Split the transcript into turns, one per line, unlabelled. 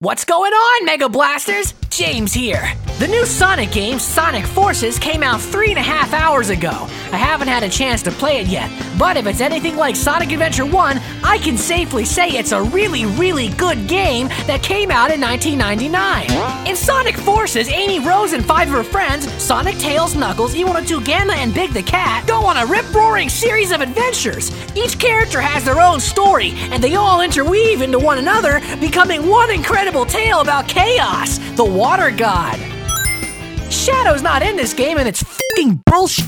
What's going on, Mega Blasters? James here. The new Sonic game, Sonic Forces, came out three and a half hours ago. I haven't had a chance to play it yet, but if it's anything like Sonic Adventure 1, I can safely say it's a really, really good game that came out in 1999. In Sonic Forces, Amy Rose and five of her friends, Sonic, Tails, Knuckles, E102 Gamma, and Big the Cat, go on a rip roaring series of adventures. Each character has their own story, and they all interweave into one another, becoming one incredible tale about Chaos, the Water God. Shadow's not in this game, and it's fucking bullshit.